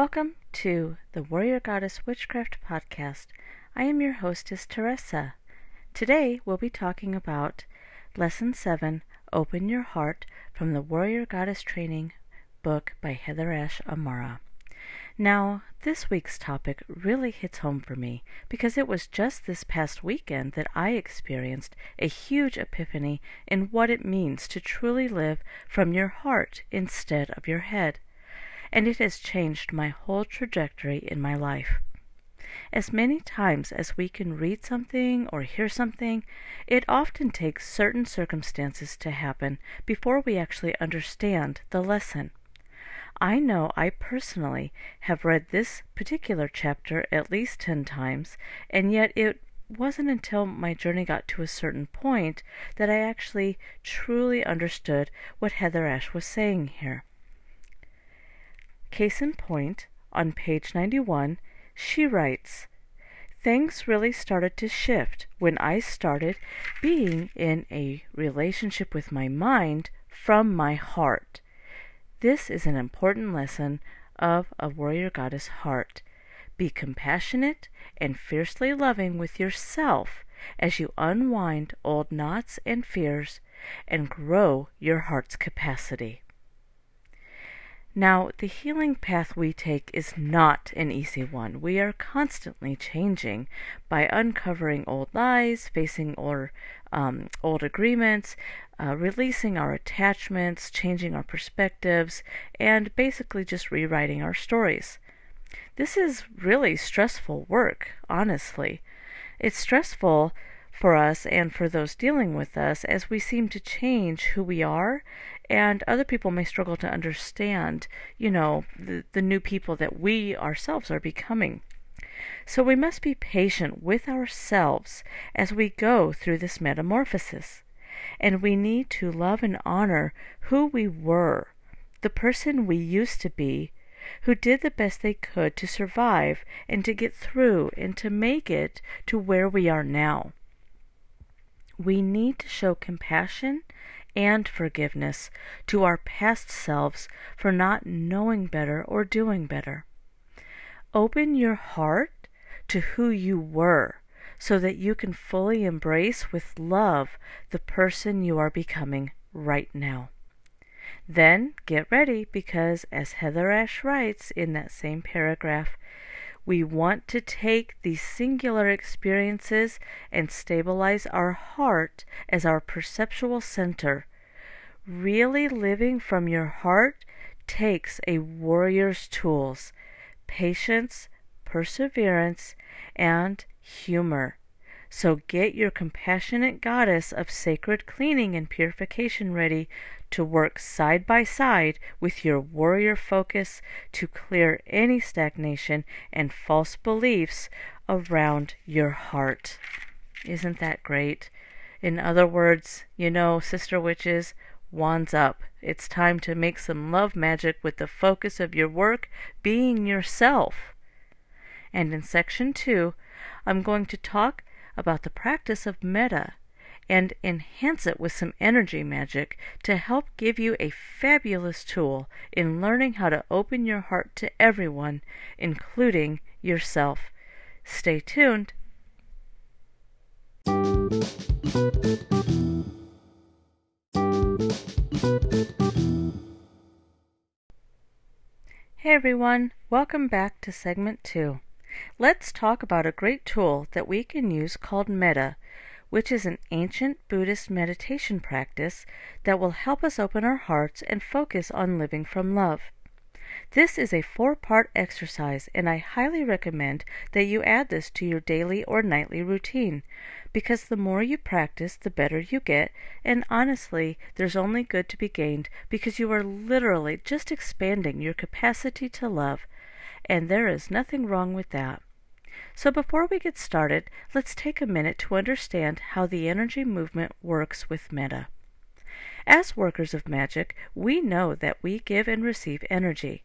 Welcome to the Warrior Goddess Witchcraft Podcast. I am your hostess, Teresa. Today, we'll be talking about Lesson 7 Open Your Heart from the Warrior Goddess Training book by Heather Ash Amara. Now, this week's topic really hits home for me because it was just this past weekend that I experienced a huge epiphany in what it means to truly live from your heart instead of your head and it has changed my whole trajectory in my life. As many times as we can read something or hear something, it often takes certain circumstances to happen before we actually understand the lesson. I know I personally have read this particular chapter at least ten times, and yet it wasn't until my journey got to a certain point that I actually truly understood what Heather Ash was saying here. Case in point, on page 91, she writes, Things really started to shift when I started being in a relationship with my mind from my heart. This is an important lesson of a warrior goddess heart. Be compassionate and fiercely loving with yourself as you unwind old knots and fears and grow your heart's capacity. Now, the healing path we take is not an easy one. We are constantly changing by uncovering old lies, facing or um, old agreements, uh, releasing our attachments, changing our perspectives, and basically just rewriting our stories. This is really stressful work, honestly. It's stressful for us and for those dealing with us as we seem to change who we are and other people may struggle to understand, you know, the, the new people that we ourselves are becoming. So we must be patient with ourselves as we go through this metamorphosis. And we need to love and honor who we were, the person we used to be, who did the best they could to survive and to get through and to make it to where we are now. We need to show compassion and forgiveness to our past selves for not knowing better or doing better. Open your heart to who you were so that you can fully embrace with love the person you are becoming right now. Then get ready because, as Heather Ash writes in that same paragraph, we want to take these singular experiences and stabilize our heart as our perceptual center. Really living from your heart takes a warrior's tools patience, perseverance, and humor. So get your compassionate goddess of sacred cleaning and purification ready to work side by side with your warrior focus to clear any stagnation and false beliefs around your heart. Isn't that great? In other words, you know, sister witches, wands up. It's time to make some love magic with the focus of your work being yourself. And in section two, I'm going to talk about the practice of metta and enhance it with some energy magic to help give you a fabulous tool in learning how to open your heart to everyone, including yourself. Stay tuned. Hey everyone, welcome back to segment 2. Let's talk about a great tool that we can use called Metta, which is an ancient Buddhist meditation practice that will help us open our hearts and focus on living from love. This is a four part exercise, and I highly recommend that you add this to your daily or nightly routine because the more you practice, the better you get, and honestly, there's only good to be gained because you are literally just expanding your capacity to love and there is nothing wrong with that. So before we get started, let's take a minute to understand how the energy movement works with metta. As workers of magic, we know that we give and receive energy.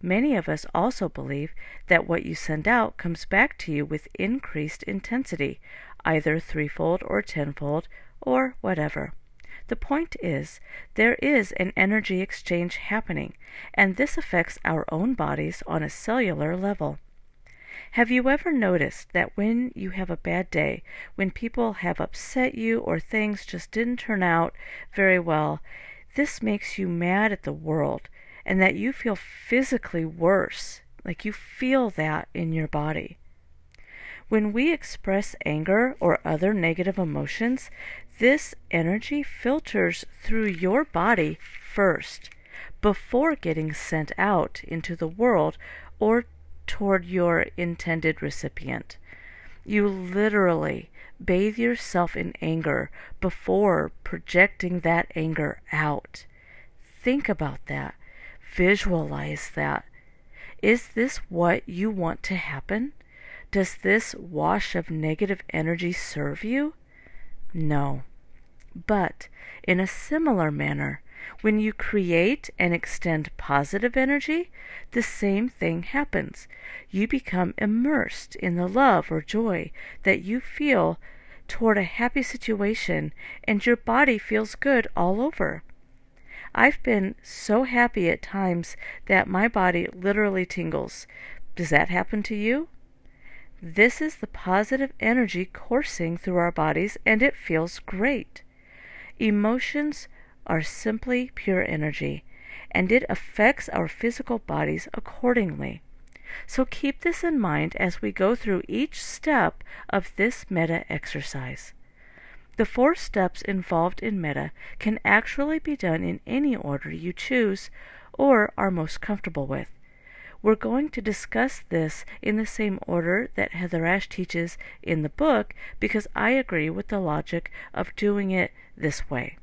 Many of us also believe that what you send out comes back to you with increased intensity, either threefold or tenfold, or whatever. The point is, there is an energy exchange happening, and this affects our own bodies on a cellular level. Have you ever noticed that when you have a bad day, when people have upset you or things just didn't turn out very well, this makes you mad at the world and that you feel physically worse, like you feel that in your body? When we express anger or other negative emotions, this energy filters through your body first before getting sent out into the world or toward your intended recipient. You literally bathe yourself in anger before projecting that anger out. Think about that. Visualize that. Is this what you want to happen? Does this wash of negative energy serve you? No. But in a similar manner, when you create and extend positive energy, the same thing happens. You become immersed in the love or joy that you feel toward a happy situation, and your body feels good all over. I've been so happy at times that my body literally tingles. Does that happen to you? This is the positive energy coursing through our bodies, and it feels great. Emotions are simply pure energy, and it affects our physical bodies accordingly. So keep this in mind as we go through each step of this metta exercise. The four steps involved in metta can actually be done in any order you choose or are most comfortable with. We're going to discuss this in the same order that Heather Ash teaches in the book because I agree with the logic of doing it this way.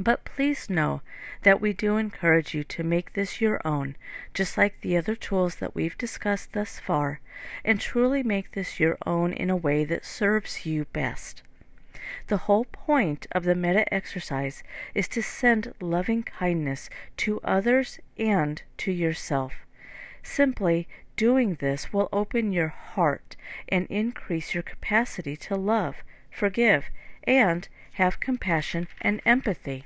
But please know that we do encourage you to make this your own, just like the other tools that we've discussed thus far, and truly make this your own in a way that serves you best. The whole point of the metta exercise is to send loving kindness to others and to yourself. Simply doing this will open your heart and increase your capacity to love, forgive, and have compassion and empathy.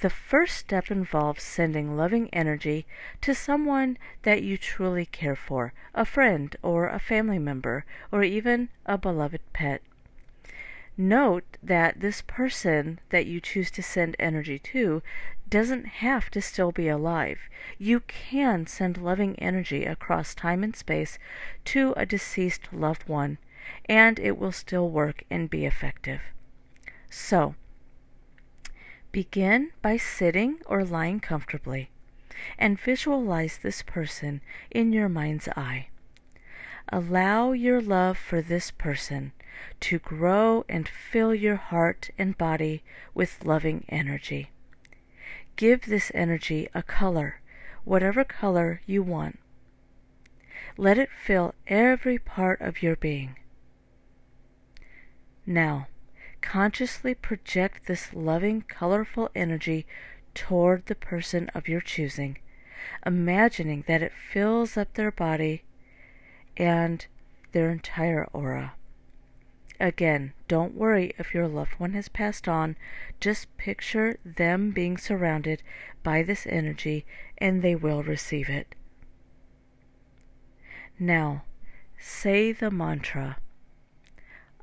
The first step involves sending loving energy to someone that you truly care for, a friend or a family member, or even a beloved pet. Note that this person that you choose to send energy to doesn't have to still be alive. You can send loving energy across time and space to a deceased loved one, and it will still work and be effective. So, begin by sitting or lying comfortably and visualize this person in your mind's eye. Allow your love for this person to grow and fill your heart and body with loving energy. Give this energy a color, whatever color you want. Let it fill every part of your being. Now, consciously project this loving, colorful energy toward the person of your choosing, imagining that it fills up their body and their entire aura. Again, don't worry if your loved one has passed on. Just picture them being surrounded by this energy and they will receive it. Now, say the mantra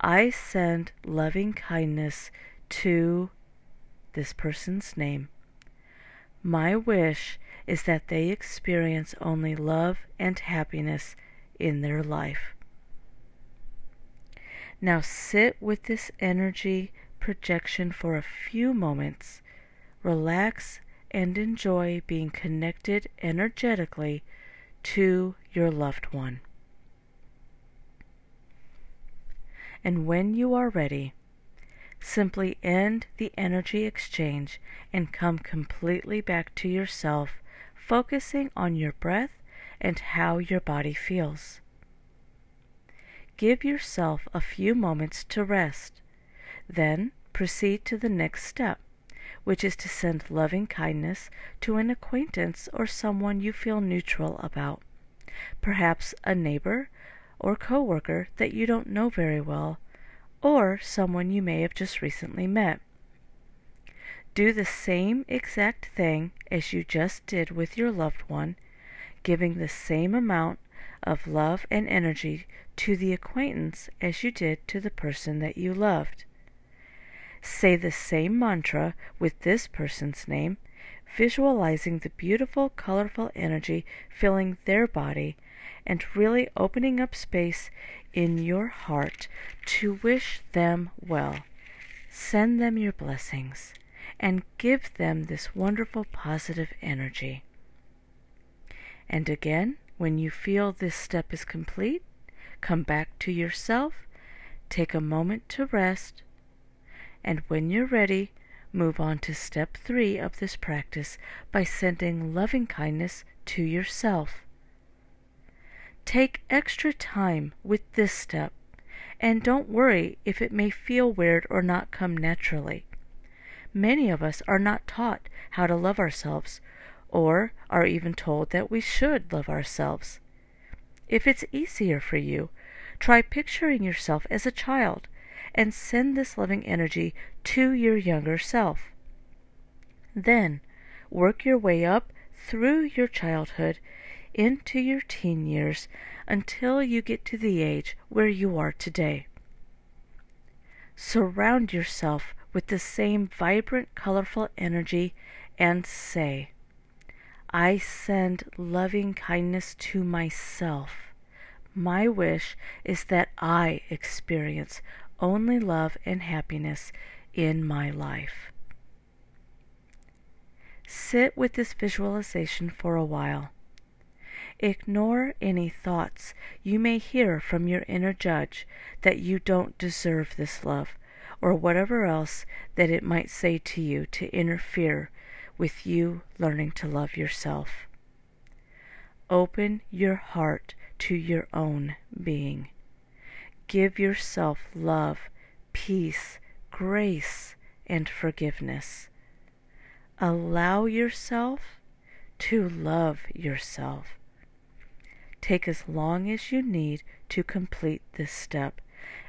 I send loving kindness to this person's name. My wish is that they experience only love and happiness in their life. Now sit with this energy projection for a few moments. Relax and enjoy being connected energetically to your loved one. And when you are ready, simply end the energy exchange and come completely back to yourself, focusing on your breath and how your body feels. Give yourself a few moments to rest. Then proceed to the next step, which is to send loving kindness to an acquaintance or someone you feel neutral about, perhaps a neighbor or coworker that you don't know very well, or someone you may have just recently met. Do the same exact thing as you just did with your loved one, giving the same amount of love and energy to the acquaintance as you did to the person that you loved. Say the same mantra with this person's name, visualizing the beautiful, colorful energy filling their body and really opening up space in your heart to wish them well. Send them your blessings and give them this wonderful positive energy. And again, when you feel this step is complete, come back to yourself, take a moment to rest, and when you're ready, move on to step three of this practice by sending loving kindness to yourself. Take extra time with this step, and don't worry if it may feel weird or not come naturally. Many of us are not taught how to love ourselves, or are even told that we should love ourselves. If it's easier for you, try picturing yourself as a child and send this loving energy to your younger self. Then, work your way up through your childhood into your teen years until you get to the age where you are today. Surround yourself with the same vibrant, colorful energy and say, I send loving kindness to myself. My wish is that I experience only love and happiness in my life. Sit with this visualization for a while. Ignore any thoughts you may hear from your inner judge that you don't deserve this love, or whatever else that it might say to you to interfere with you learning to love yourself. Open your heart to your own being. Give yourself love, peace, grace, and forgiveness. Allow yourself to love yourself. Take as long as you need to complete this step,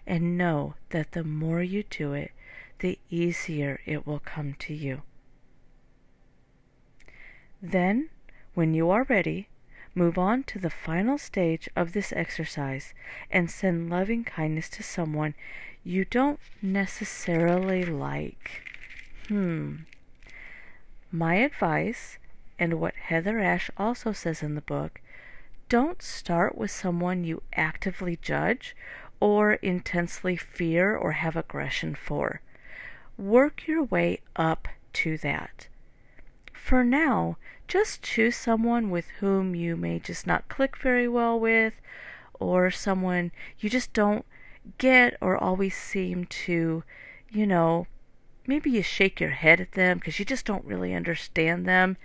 and know that the more you do it, the easier it will come to you. Then, when you are ready, Move on to the final stage of this exercise and send loving kindness to someone you don't necessarily like. Hmm. My advice, and what Heather Ash also says in the book, don't start with someone you actively judge or intensely fear or have aggression for. Work your way up to that. For now, just choose someone with whom you may just not click very well with, or someone you just don't get or always seem to, you know, maybe you shake your head at them because you just don't really understand them.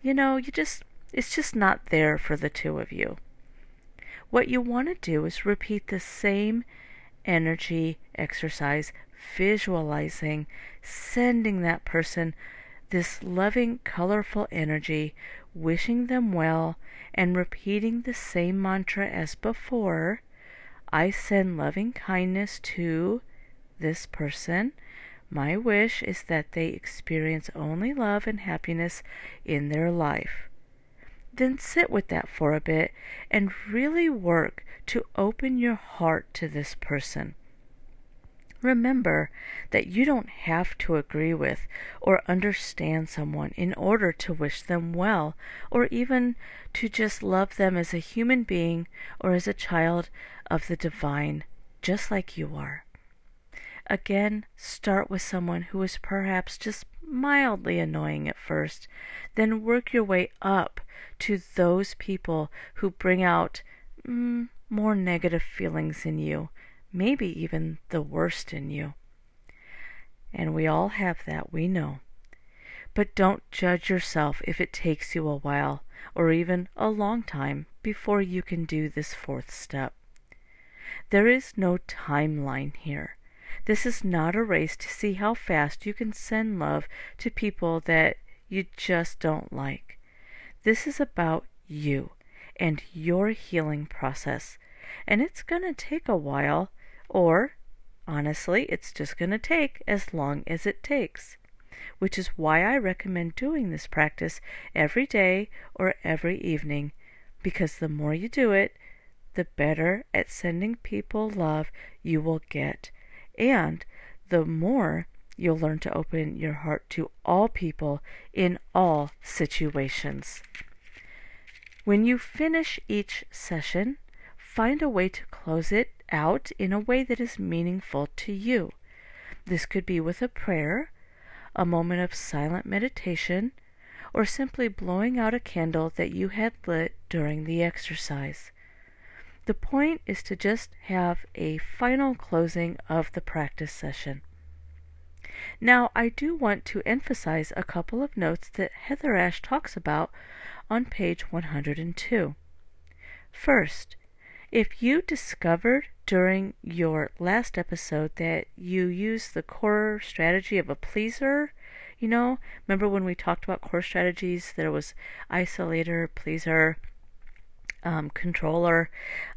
You know, you just, it's just not there for the two of you. What you want to do is repeat the same energy exercise, visualizing, sending that person this loving, colorful energy, wishing them well, and repeating the same mantra as before. I send loving kindness to this person. My wish is that they experience only love and happiness in their life. Then sit with that for a bit and really work to open your heart to this person. Remember that you don't have to agree with or understand someone in order to wish them well, or even to just love them as a human being or as a child of the divine, just like you are. Again, start with someone who is perhaps just mildly annoying at first, then work your way up to those people who bring out mm, more negative feelings in you maybe even the worst in you. And we all have that, we know. But don't judge yourself if it takes you a while or even a long time before you can do this fourth step. There is no timeline here. This is not a race to see how fast you can send love to people that you just don't like. This is about you and your healing process. And it's going to take a while or, honestly, it's just going to take as long as it takes. which is why I recommend doing this practice every day or every evening, because the more you do it, the better at sending people love you will get, and the more you'll learn to open your heart to all people in all situations. When you finish each session, find a way to close it out in a way that is meaningful to you. This could be with a prayer, a moment of silent meditation, or simply blowing out a candle that you had lit during the exercise. The point is to just have a final closing of the practice session. Now, I do want to emphasize a couple of notes that Heather Ash talks about on page 102. First, if you discovered during your last episode that you use the core strategy of a pleaser, you know, remember when we talked about core strategies? There was isolator, pleaser, um, controller.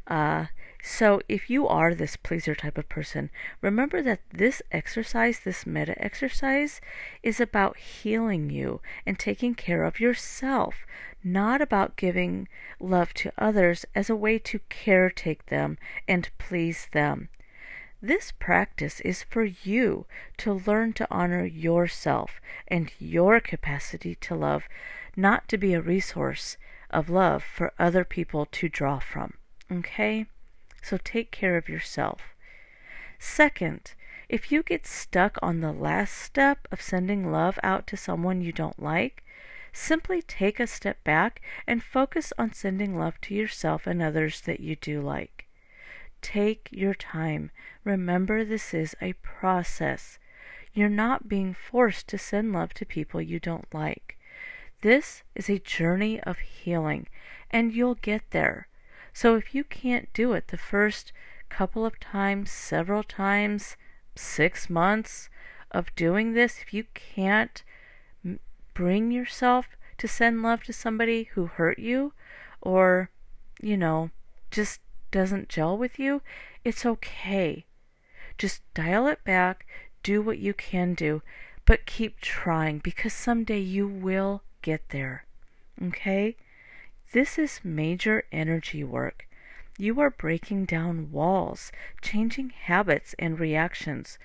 Uh, so if you are this pleaser type of person, remember that this exercise, this metta exercise, is about healing you and taking care of yourself, not about giving love to others as a way to caretake them and please them. This practice is for you to learn to honor yourself and your capacity to love, not to be a resource of love for other people to draw from. Okay? So take care of yourself. Second, if you get stuck on the last step of sending love out to someone you don't like, simply take a step back and focus on sending love to yourself and others that you do like. Take your time. Remember, this is a process. You're not being forced to send love to people you don't like. This is a journey of healing, and you'll get there. So if you can't do it the first couple of times, several times, six months of doing this, if you can't bring yourself to send love to somebody who hurt you or, you know, just doesn't gel with you, it's okay. Just dial it back, do what you can do, but keep trying because someday you will get there. Okay? This is major energy work. You are breaking down walls, changing habits and reactions,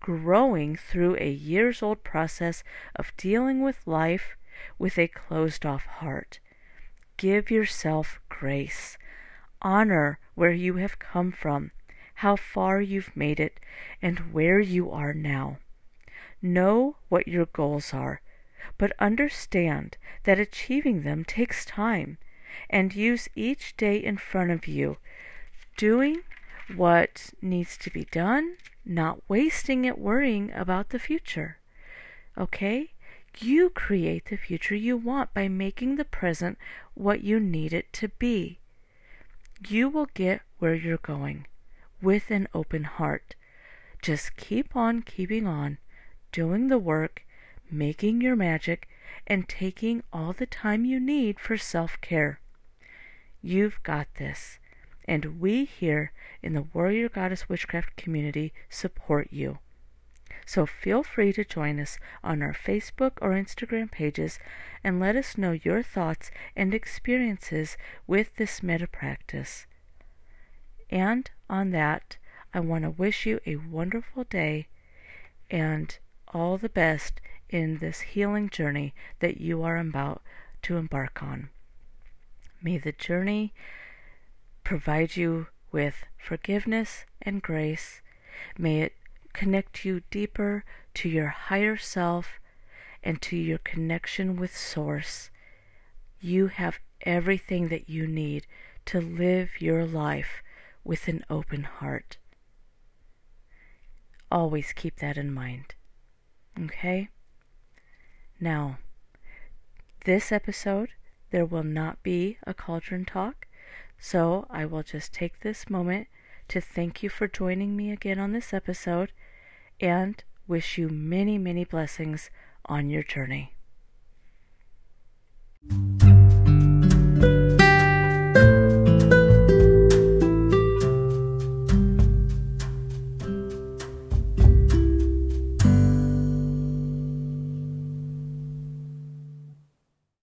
growing through a years old process of dealing with life with a closed off heart. Give yourself grace. Honor where you have come from, how far you've made it, and where you are now. Know what your goals are, but understand that achieving them takes time and use each day in front of you, doing what needs to be done, not wasting it worrying about the future. Okay? You create the future you want by making the present what you need it to be. You will get where you're going with an open heart. Just keep on keeping on, doing the work, making your magic, and taking all the time you need for self care. You've got this. And we here in the Warrior Goddess Witchcraft community support you. So feel free to join us on our Facebook or Instagram pages and let us know your thoughts and experiences with this metta practice. And on that, I want to wish you a wonderful day and all the best in this healing journey that you are about to embark on. May the journey provide you with forgiveness and grace. May it connect you deeper to your higher self and to your connection with Source. You have everything that you need to live your life with an open heart. Always keep that in mind. Okay? Now, this episode there will not be a cauldron talk, so I will just take this moment to thank you for joining me again on this episode and wish you many, many blessings on your journey.